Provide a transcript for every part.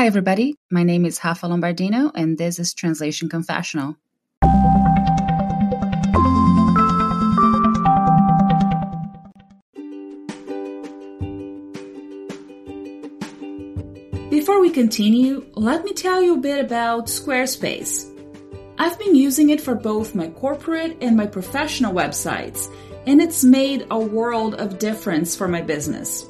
Hi, everybody. My name is Rafa Lombardino, and this is Translation Confessional. Before we continue, let me tell you a bit about Squarespace. I've been using it for both my corporate and my professional websites, and it's made a world of difference for my business.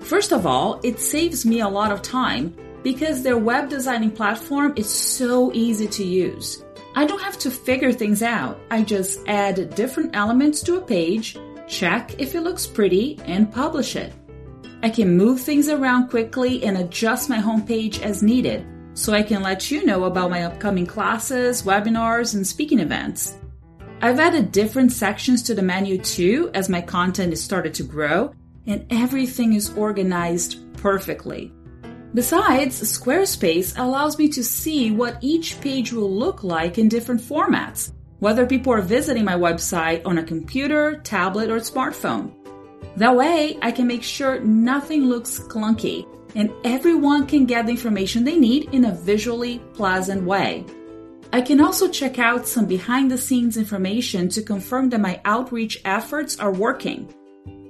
First of all, it saves me a lot of time because their web designing platform is so easy to use. I don't have to figure things out. I just add different elements to a page, check if it looks pretty, and publish it. I can move things around quickly and adjust my homepage as needed, so I can let you know about my upcoming classes, webinars, and speaking events. I've added different sections to the menu too as my content has started to grow, and everything is organized perfectly. Besides, Squarespace allows me to see what each page will look like in different formats, whether people are visiting my website on a computer, tablet, or smartphone. That way, I can make sure nothing looks clunky and everyone can get the information they need in a visually pleasant way. I can also check out some behind the scenes information to confirm that my outreach efforts are working.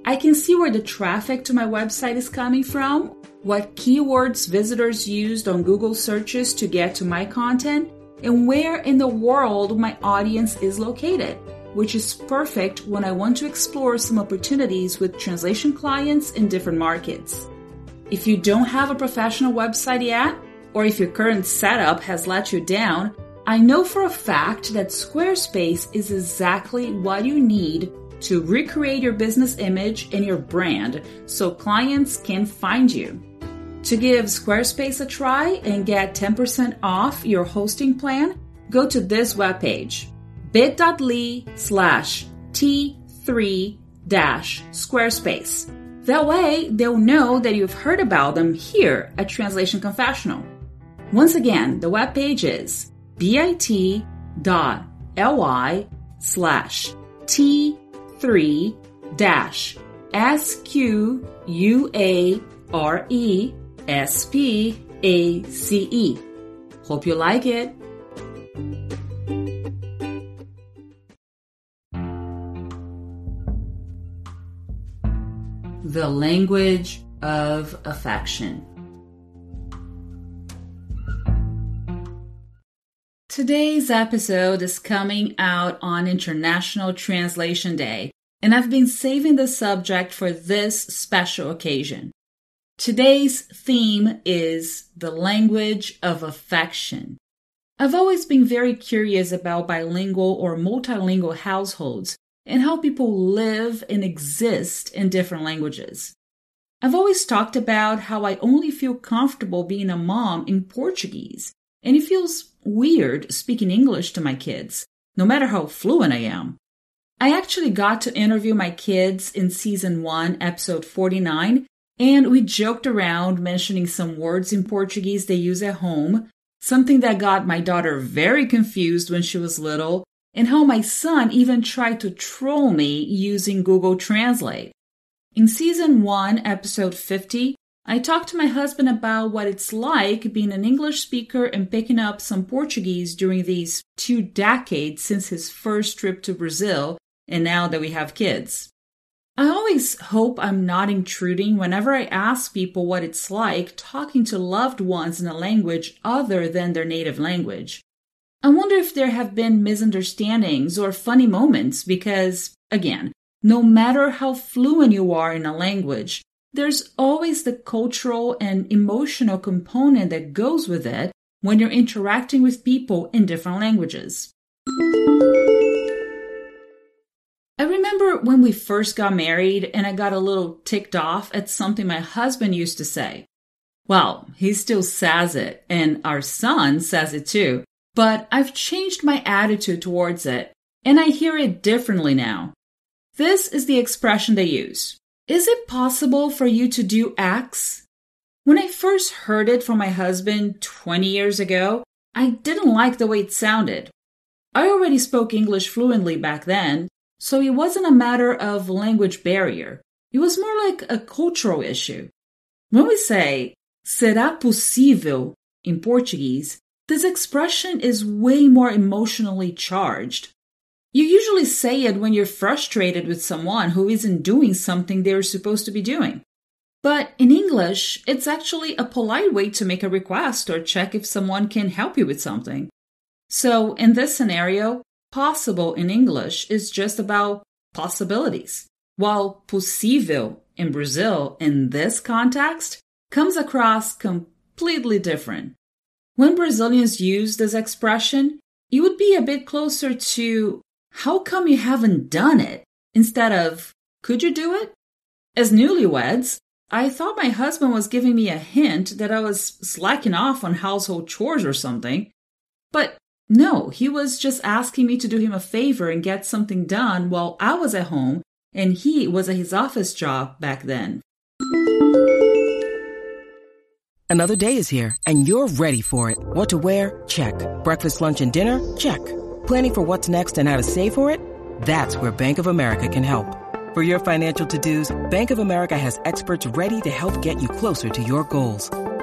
I can see where the traffic to my website is coming from, what keywords visitors used on Google searches to get to my content, and where in the world my audience is located which is perfect when I want to explore some opportunities with translation clients in different markets. If you don't have a professional website yet, or if your current setup has let you down, I know for a fact that Squarespace is exactly what you need to recreate your business image and your brand so clients can find you. To give Squarespace a try and get 10% off your hosting plan, go to this webpage bit.ly slash T3 dash Squarespace. That way, they'll know that you've heard about them here at Translation Confessional. Once again, the webpage is bit.ly slash T3 dash S Q U A R E S P A C E. Hope you like it. The language of affection. Today's episode is coming out on International Translation Day, and I've been saving the subject for this special occasion. Today's theme is the language of affection. I've always been very curious about bilingual or multilingual households and how people live and exist in different languages. I've always talked about how I only feel comfortable being a mom in Portuguese, and it feels weird speaking English to my kids, no matter how fluent I am. I actually got to interview my kids in season 1, episode 49, and we joked around mentioning some words in Portuguese they use at home, something that got my daughter very confused when she was little and how my son even tried to troll me using Google Translate. In season 1, episode 50, I talked to my husband about what it's like being an English speaker and picking up some Portuguese during these two decades since his first trip to Brazil and now that we have kids. I always hope I'm not intruding whenever I ask people what it's like talking to loved ones in a language other than their native language. I wonder if there have been misunderstandings or funny moments because, again, no matter how fluent you are in a language, there's always the cultural and emotional component that goes with it when you're interacting with people in different languages. I remember when we first got married and I got a little ticked off at something my husband used to say. Well, he still says it, and our son says it too but I've changed my attitude towards it, and I hear it differently now. This is the expression they use. Is it possible for you to do X? When I first heard it from my husband 20 years ago, I didn't like the way it sounded. I already spoke English fluently back then, so it wasn't a matter of language barrier. It was more like a cultural issue. When we say será possível in Portuguese, this expression is way more emotionally charged. You usually say it when you're frustrated with someone who isn't doing something they're supposed to be doing. But in English, it's actually a polite way to make a request or check if someone can help you with something. So in this scenario, possible in English is just about possibilities, while possível in Brazil in this context comes across completely different. When Brazilians use this expression, it would be a bit closer to how come you haven't done it? Instead of, could you do it? As newlyweds, I thought my husband was giving me a hint that I was slacking off on household chores or something. But no, he was just asking me to do him a favor and get something done while I was at home and he was at his office job back then. Another day is here and you're ready for it. What to wear? Check. Breakfast, lunch, and dinner? Check. Planning for what's next and how to save for it? That's where Bank of America can help. For your financial to-dos, Bank of America has experts ready to help get you closer to your goals.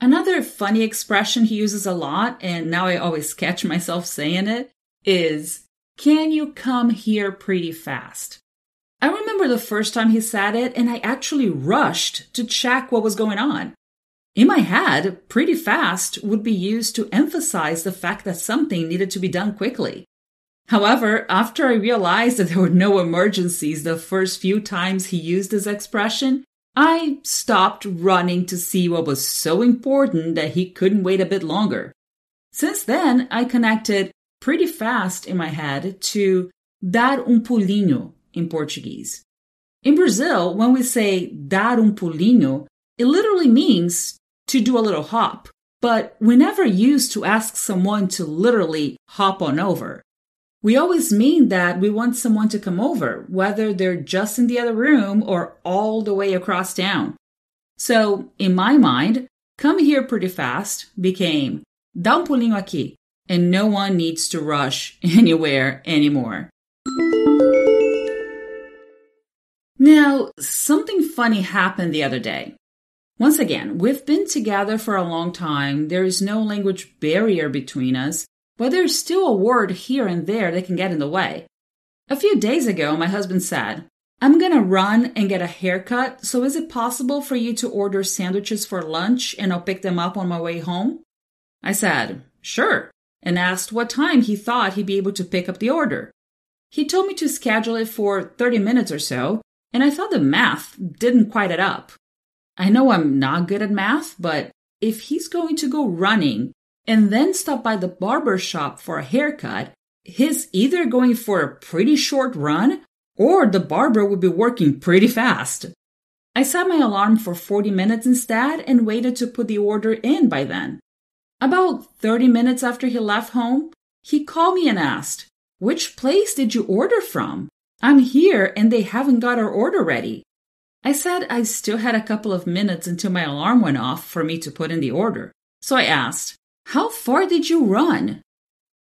Another funny expression he uses a lot, and now I always catch myself saying it, is, Can you come here pretty fast? I remember the first time he said it, and I actually rushed to check what was going on. In my head, pretty fast would be used to emphasize the fact that something needed to be done quickly. However, after I realized that there were no emergencies the first few times he used this expression, I stopped running to see what was so important that he couldn't wait a bit longer. Since then, I connected pretty fast in my head to dar um pulinho in Portuguese. In Brazil, when we say dar um pulinho, it literally means to do a little hop, but we never use to ask someone to literally hop on over. We always mean that we want someone to come over, whether they're just in the other room or all the way across town. So, in my mind, come here pretty fast became dá um pulinho aqui, and no one needs to rush anywhere anymore. Now, something funny happened the other day. Once again, we've been together for a long time. There is no language barrier between us, but there's still a word here and there that can get in the way. A few days ago, my husband said, I'm gonna run and get a haircut, so is it possible for you to order sandwiches for lunch and I'll pick them up on my way home? I said, sure, and asked what time he thought he'd be able to pick up the order. He told me to schedule it for 30 minutes or so, and I thought the math didn't quite add up. I know I'm not good at math, but if he's going to go running and then stop by the barber shop for a haircut, he's either going for a pretty short run or the barber would be working pretty fast. I set my alarm for 40 minutes instead and waited to put the order in by then. About 30 minutes after he left home, he called me and asked, Which place did you order from? I'm here and they haven't got our order ready. I said I still had a couple of minutes until my alarm went off for me to put in the order. So I asked, how far did you run?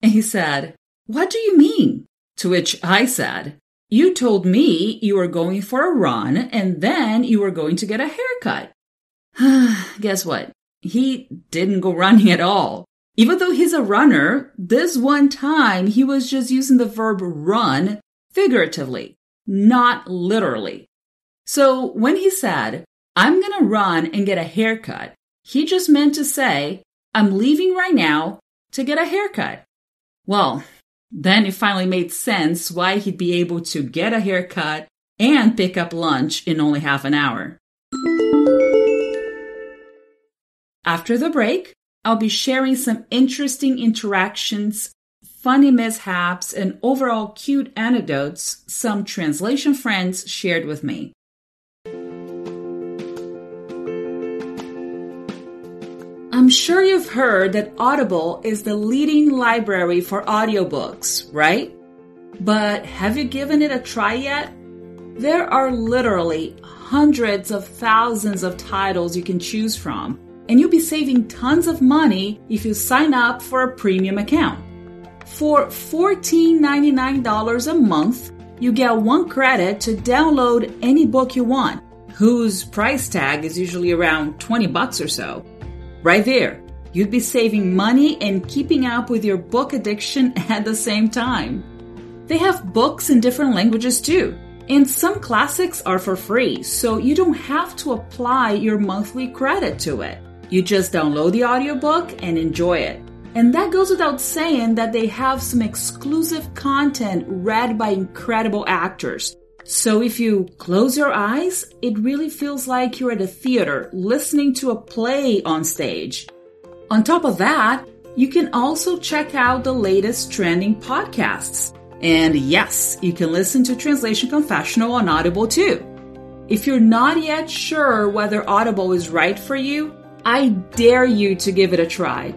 And he said, What do you mean? To which I said, You told me you were going for a run and then you were going to get a haircut. Guess what? He didn't go running at all. Even though he's a runner, this one time he was just using the verb run figuratively, not literally. So when he said, I'm gonna run and get a haircut, he just meant to say, I'm leaving right now to get a haircut. Well, then it finally made sense why he'd be able to get a haircut and pick up lunch in only half an hour. After the break, I'll be sharing some interesting interactions, funny mishaps, and overall cute anecdotes some translation friends shared with me. I'm sure you've heard that Audible is the leading library for audiobooks, right? But have you given it a try yet? There are literally hundreds of thousands of titles you can choose from, and you'll be saving tons of money if you sign up for a premium account. For $14.99 a month, you get one credit to download any book you want, whose price tag is usually around 20 bucks or so. Right there, you'd be saving money and keeping up with your book addiction at the same time. They have books in different languages too. And some classics are for free, so you don't have to apply your monthly credit to it. You just download the audiobook and enjoy it. And that goes without saying that they have some exclusive content read by incredible actors. So if you close your eyes, it really feels like you're at a theater listening to a play on stage. On top of that, you can also check out the latest trending podcasts. And yes, you can listen to Translation Confessional on Audible too. If you're not yet sure whether Audible is right for you, I dare you to give it a try.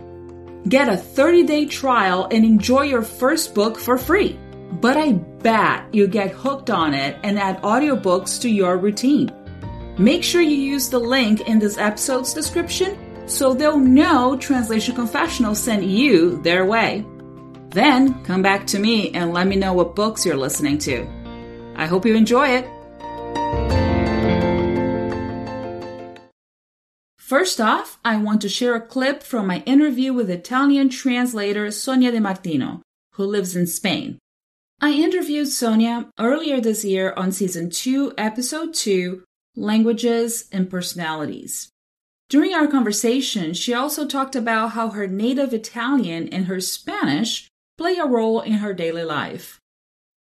Get a 30 day trial and enjoy your first book for free. But I bet you get hooked on it and add audiobooks to your routine. Make sure you use the link in this episode's description so they'll know Translation Confessional sent you their way. Then come back to me and let me know what books you're listening to. I hope you enjoy it. First off, I want to share a clip from my interview with Italian translator Sonia De Martino, who lives in Spain. I interviewed Sonia earlier this year on season 2, episode 2 Languages and Personalities. During our conversation, she also talked about how her native Italian and her Spanish play a role in her daily life.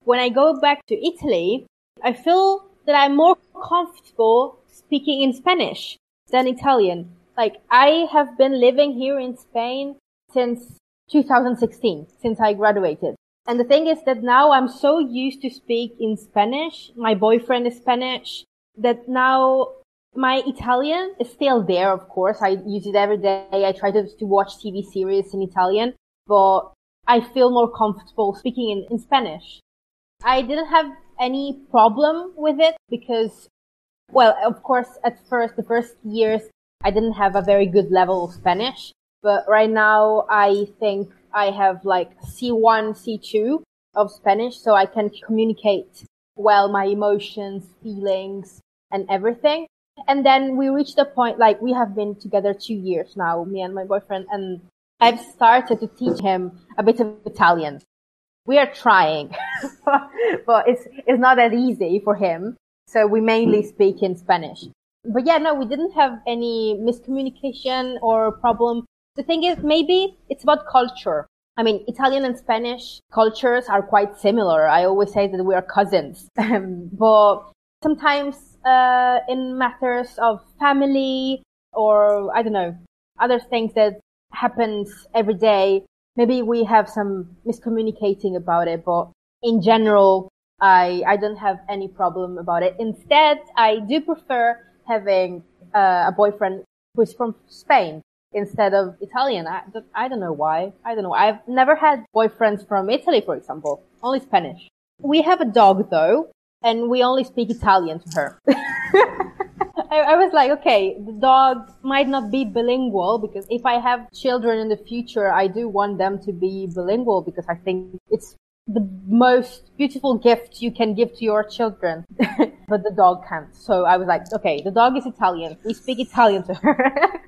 When I go back to Italy, I feel that I'm more comfortable speaking in Spanish than Italian. Like, I have been living here in Spain since 2016, since I graduated. And the thing is that now I'm so used to speak in Spanish. My boyfriend is Spanish that now my Italian is still there, of course. I use it every day. I try to, to watch TV series in Italian, but I feel more comfortable speaking in, in Spanish. I didn't have any problem with it because, well, of course, at first, the first years, I didn't have a very good level of Spanish. But right now, I think I have like C1, C2 of Spanish, so I can communicate well my emotions, feelings, and everything. And then we reached a point, like we have been together two years now, me and my boyfriend, and I've started to teach him a bit of Italian. We are trying, but it's, it's not that easy for him. So we mainly speak in Spanish. But yeah, no, we didn't have any miscommunication or problem. The thing is, maybe it's about culture. I mean, Italian and Spanish cultures are quite similar. I always say that we are cousins. but sometimes, uh, in matters of family or, I don't know, other things that happens every day. Maybe we have some miscommunicating about it, but in general, I, I don't have any problem about it. Instead, I do prefer having uh, a boyfriend who's from Spain instead of Italian. I, I don't know why. I don't know. I've never had boyfriends from Italy, for example. Only Spanish. We have a dog though, and we only speak Italian to her. I, I, was like, okay, the dog might not be bilingual because if I have children in the future, I do want them to be bilingual because I think it's the most beautiful gift you can give to your children. but the dog can't. So I was like, okay, the dog is Italian. We speak Italian to her.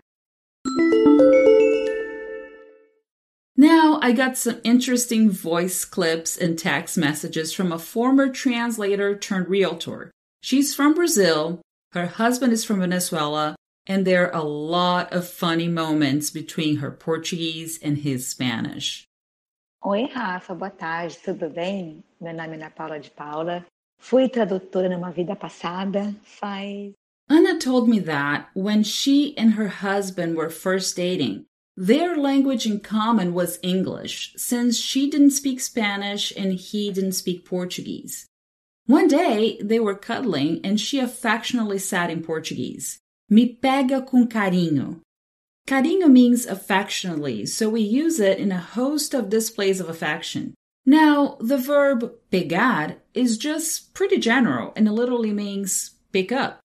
Now, I got some interesting voice clips and text messages from a former translator turned realtor. She's from Brazil her husband is from Venezuela, and there are a lot of funny moments between her Portuguese and his Spanish. Oi, Rafa, boa tarde, tudo bem? Meu nome é Ana Paula de Paula. Fui tradutora numa vida passada, faz Anna told me that when she and her husband were first dating, their language in common was English, since she didn't speak Spanish and he didn't speak Portuguese. One day, they were cuddling and she affectionately said in Portuguese, Me pega com carinho. Carinho means affectionately, so we use it in a host of displays of affection. Now, the verb pegar is just pretty general and it literally means pick up.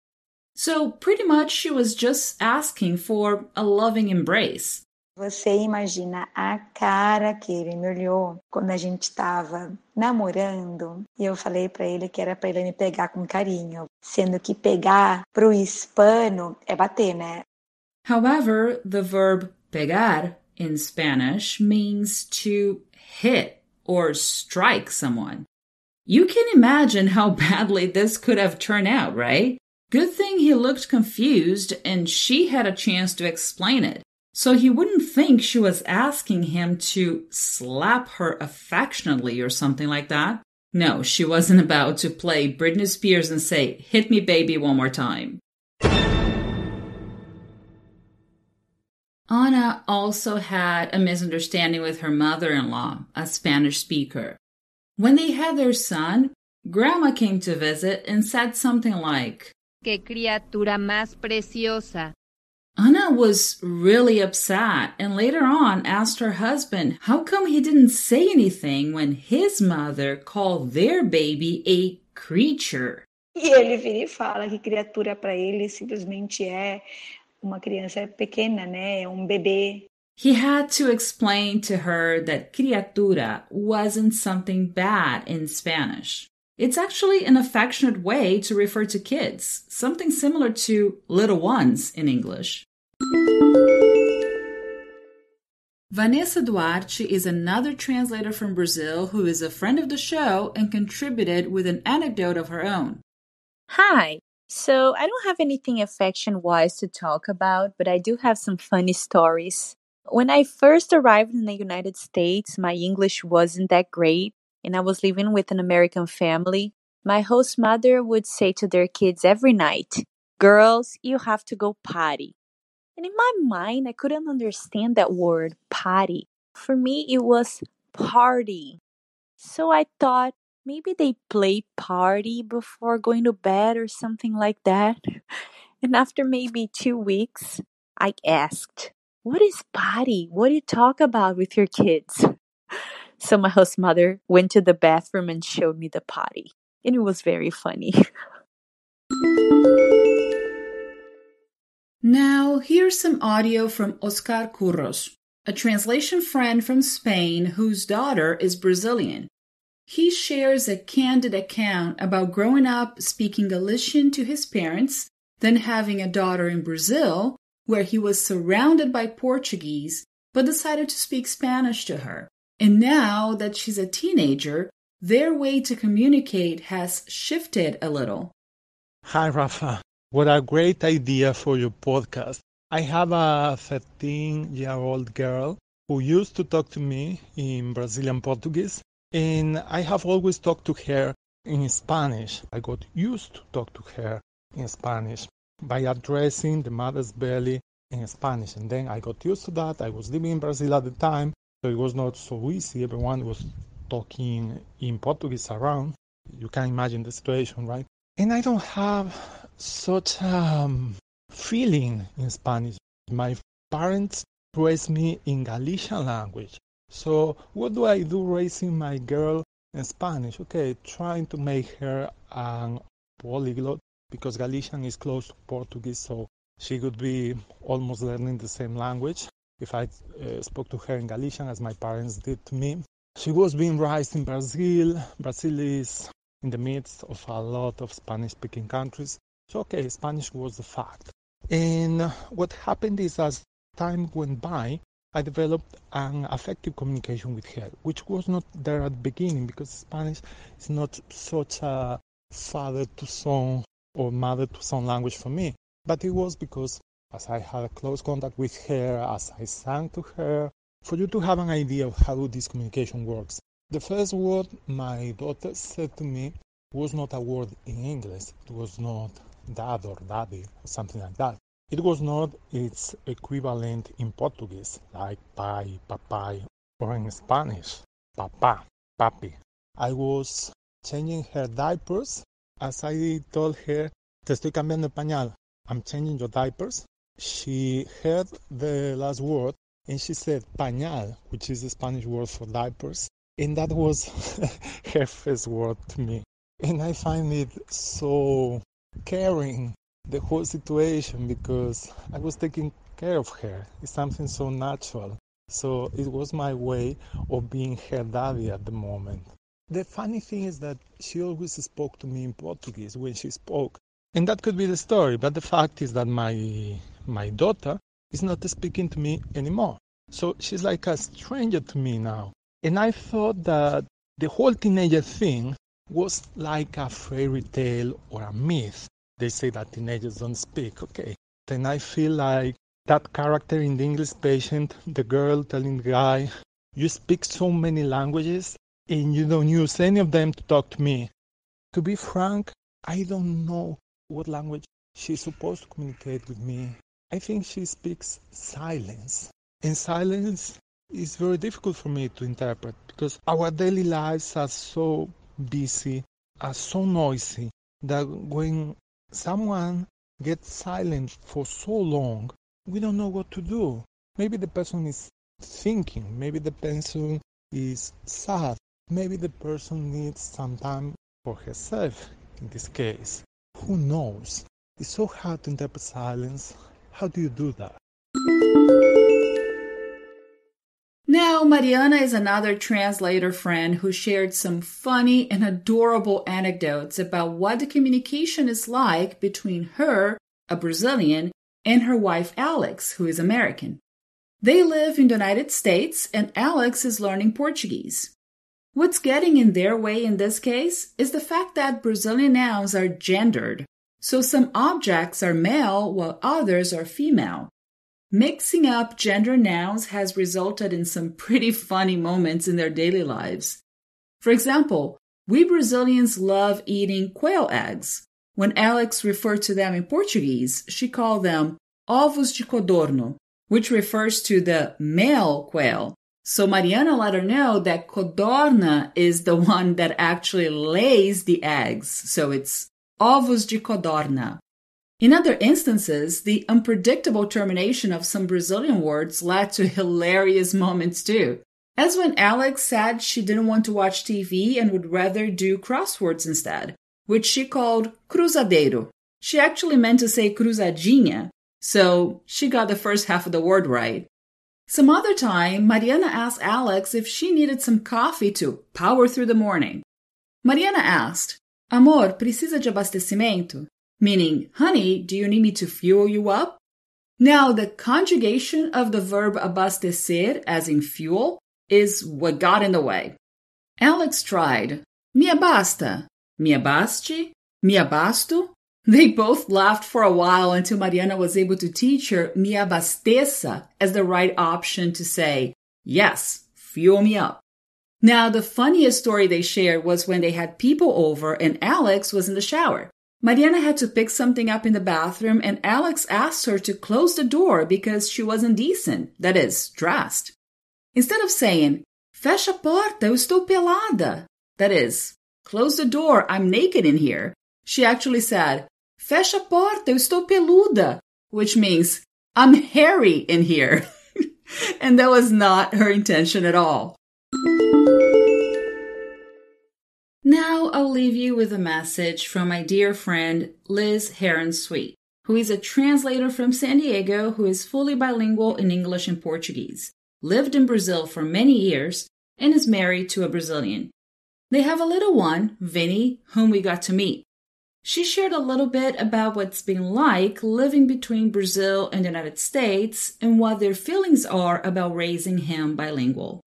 So, pretty much, she was just asking for a loving embrace. Você imagina a cara que ele me olhou quando a gente estava namorando e eu falei para ele que era para ele me pegar com carinho, sendo que pegar para o hispano é bater, né? However, the verb pegar in Spanish means to hit or strike someone. You can imagine how badly this could have turned out, right? Good thing he looked confused and she had a chance to explain it. So he wouldn't think she was asking him to slap her affectionately or something like that. No, she wasn't about to play Britney Spears and say, Hit me, baby, one more time. Anna also had a misunderstanding with her mother in law, a Spanish speaker. When they had their son, Grandma came to visit and said something like, ¡Qué criatura más preciosa! Anna was really upset and later on asked her husband how come he didn't say anything when his mother called their baby a creature. E ele vira e fala que criatura para ele simplesmente é uma criança pequena, né? É um bebê. He had to explain to her that criatura wasn't something bad in Spanish. It's actually an affectionate way to refer to kids, something similar to little ones in English. Vanessa Duarte is another translator from Brazil who is a friend of the show and contributed with an anecdote of her own. Hi. So, I don't have anything affection wise to talk about, but I do have some funny stories. When I first arrived in the United States, my English wasn't that great, and I was living with an American family, my host mother would say to their kids every night, Girls, you have to go potty. And in my mind, I couldn't understand that word, potty. For me, it was party. So I thought maybe they play party before going to bed or something like that. And after maybe two weeks, I asked, What is potty? What do you talk about with your kids? So my host mother went to the bathroom and showed me the potty. And it was very funny. Now, here's some audio from Oscar Curros, a translation friend from Spain whose daughter is Brazilian. He shares a candid account about growing up speaking Galician to his parents, then having a daughter in Brazil, where he was surrounded by Portuguese but decided to speak Spanish to her. And now that she's a teenager, their way to communicate has shifted a little. Hi, Rafa. What a great idea for your podcast. I have a 13 year old girl who used to talk to me in Brazilian Portuguese, and I have always talked to her in Spanish. I got used to talk to her in Spanish by addressing the mother's belly in Spanish, and then I got used to that. I was living in Brazil at the time, so it was not so easy. Everyone was talking in Portuguese around. You can imagine the situation, right? And I don't have such a um, feeling in Spanish. My parents raised me in Galician language. So what do I do raising my girl in Spanish? Okay, trying to make her an polyglot because Galician is close to Portuguese, so she could be almost learning the same language if I uh, spoke to her in Galician as my parents did to me. She was being raised in Brazil. Brazil is in the midst of a lot of Spanish speaking countries. So, okay, Spanish was the fact. And what happened is, as time went by, I developed an effective communication with her, which was not there at the beginning because Spanish is not such a father to son or mother to son language for me. But it was because as I had close contact with her, as I sang to her, for you to have an idea of how this communication works. The first word my daughter said to me was not a word in English. It was not dad or daddy or something like that. It was not its equivalent in Portuguese, like pai, papai, or in Spanish, papa, papi. I was changing her diapers as I told her, te estoy cambiando el pañal. I'm changing your diapers. She heard the last word and she said pañal, which is the Spanish word for diapers. And that was her first word to me. And I find it so caring, the whole situation, because I was taking care of her. It's something so natural. So it was my way of being her daddy at the moment. The funny thing is that she always spoke to me in Portuguese when she spoke. And that could be the story, but the fact is that my my daughter is not speaking to me anymore. So she's like a stranger to me now. And I thought that the whole teenager thing was like a fairy tale or a myth. They say that teenagers don't speak. Okay. Then I feel like that character in the English patient, the girl telling the guy, You speak so many languages and you don't use any of them to talk to me. To be frank, I don't know what language she's supposed to communicate with me. I think she speaks silence. And silence is very difficult for me to interpret because our daily lives are so busy, are so noisy that when someone gets silent for so long, we don't know what to do. Maybe the person is thinking, maybe the person is sad, maybe the person needs some time for herself in this case. Who knows? It's so hard to interpret silence. How do you do that? Now, Mariana is another translator friend who shared some funny and adorable anecdotes about what the communication is like between her, a Brazilian, and her wife Alex, who is American. They live in the United States, and Alex is learning Portuguese. What's getting in their way in this case is the fact that Brazilian nouns are gendered, so some objects are male while others are female. Mixing up gender nouns has resulted in some pretty funny moments in their daily lives. For example, we Brazilians love eating quail eggs. When Alex referred to them in Portuguese, she called them ovos de codorno, which refers to the male quail. So Mariana let her know that codorna is the one that actually lays the eggs. So it's ovos de codorna. In other instances, the unpredictable termination of some Brazilian words led to hilarious moments too. As when Alex said she didn't want to watch TV and would rather do crosswords instead, which she called cruzadeiro. She actually meant to say cruzadinha, so she got the first half of the word right. Some other time, Mariana asked Alex if she needed some coffee to power through the morning. Mariana asked, Amor, precisa de abastecimento? meaning, honey, do you need me to fuel you up? Now, the conjugation of the verb abastecer, as in fuel, is what got in the way. Alex tried, me abasta, me abaste, me abasto. They both laughed for a while until Mariana was able to teach her me abasteça as the right option to say, yes, fuel me up. Now, the funniest story they shared was when they had people over and Alex was in the shower. Mariana had to pick something up in the bathroom, and Alex asked her to close the door because she wasn't decent, that is, dressed. Instead of saying, Fecha a porta, eu estou pelada, that is, close the door, I'm naked in here, she actually said, Fecha a porta, eu estou peluda, which means, I'm hairy in here. and that was not her intention at all. Now I'll leave you with a message from my dear friend Liz Heron Sweet, who is a translator from San Diego who is fully bilingual in English and Portuguese, lived in Brazil for many years, and is married to a Brazilian. They have a little one, Vinny, whom we got to meet. She shared a little bit about what's been like living between Brazil and the United States and what their feelings are about raising him bilingual.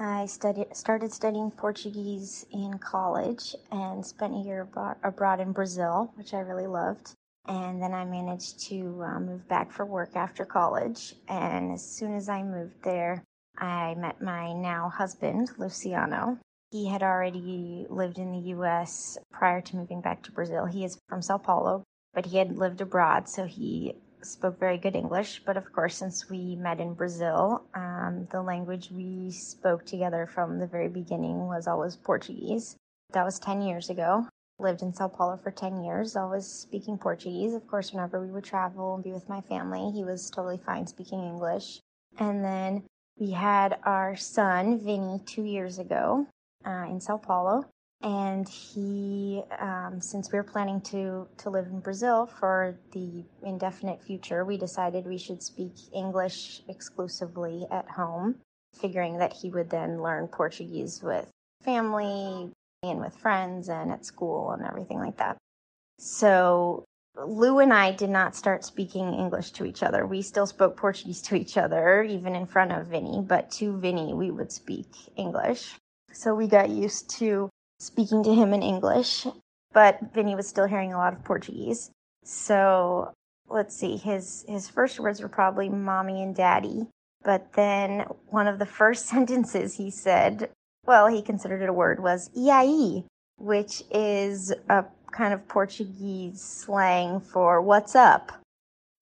I studied, started studying Portuguese in college and spent a year abroad in Brazil, which I really loved. And then I managed to uh, move back for work after college. And as soon as I moved there, I met my now husband, Luciano. He had already lived in the US prior to moving back to Brazil. He is from Sao Paulo, but he had lived abroad, so he spoke very good English. But of course, since we met in Brazil, um, the language we spoke together from the very beginning was always Portuguese. That was 10 years ago. Lived in Sao Paulo for 10 years, always speaking Portuguese. Of course, whenever we would travel and be with my family, he was totally fine speaking English. And then we had our son, Vinny, two years ago uh, in Sao Paulo and he um, since we were planning to to live in brazil for the indefinite future we decided we should speak english exclusively at home figuring that he would then learn portuguese with family and with friends and at school and everything like that so Lou and I did not start speaking English to each other. We still spoke Portuguese to each other, even in front of Vinny, but to Vinny, we would speak English. So we got used to speaking to him in English, but Vinny was still hearing a lot of Portuguese. So let's see, his his first words were probably mommy and daddy. But then one of the first sentences he said, well, he considered it a word, was iai, which is a kind of Portuguese slang for what's up.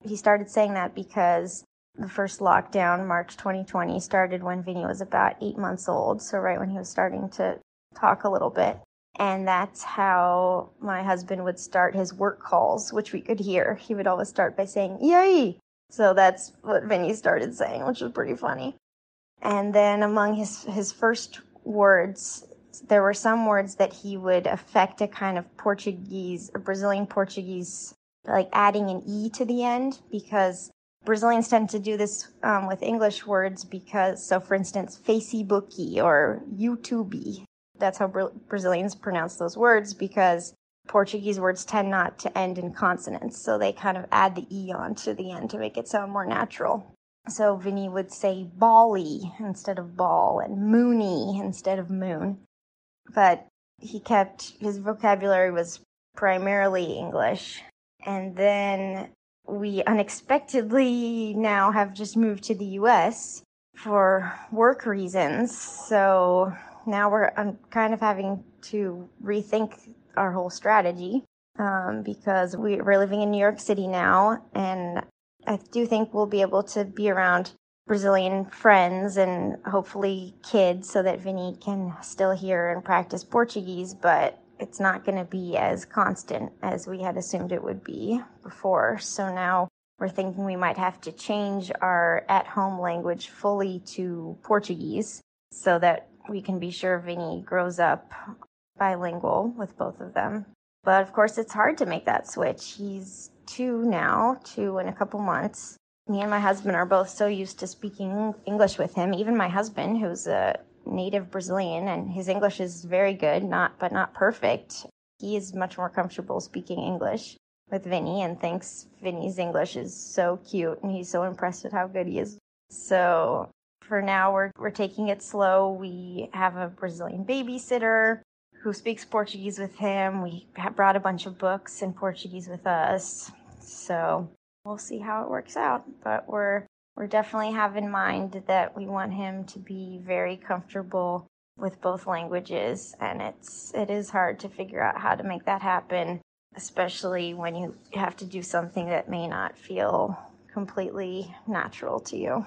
He started saying that because the first lockdown, March 2020, started when Vinny was about eight months old. So, right when he was starting to talk a little bit. And that's how my husband would start his work calls, which we could hear. He would always start by saying, Yay! So that's what Vinny started saying, which was pretty funny. And then among his, his first words, there were some words that he would affect a kind of Portuguese, a Brazilian Portuguese, like adding an E to the end, because Brazilians tend to do this um, with English words because, so for instance, Facebooky or YouTube that's how Bra- Brazilians pronounce those words because Portuguese words tend not to end in consonants, so they kind of add the e on to the end to make it sound more natural. So Vinny would say bally instead of ball and moony instead of moon. But he kept his vocabulary was primarily English. And then we unexpectedly now have just moved to the US for work reasons. So now we're I'm kind of having to rethink our whole strategy um, because we, we're living in New York City now, and I do think we'll be able to be around Brazilian friends and hopefully kids so that Vinny can still hear and practice Portuguese, but it's not going to be as constant as we had assumed it would be before. So now we're thinking we might have to change our at home language fully to Portuguese so that we can be sure Vinny grows up bilingual with both of them. But of course, it's hard to make that switch. He's two now, two in a couple months. Me and my husband are both so used to speaking English with him. Even my husband, who's a native Brazilian, and his English is very good, not but not perfect. He is much more comfortable speaking English with Vinny and thinks Vinny's English is so cute and he's so impressed at how good he is. So for now, we're, we're taking it slow. We have a Brazilian babysitter who speaks Portuguese with him. We brought a bunch of books in Portuguese with us. So we'll see how it works out. But we're we're definitely have in mind that we want him to be very comfortable with both languages and it's it is hard to figure out how to make that happen especially when you have to do something that may not feel completely natural to you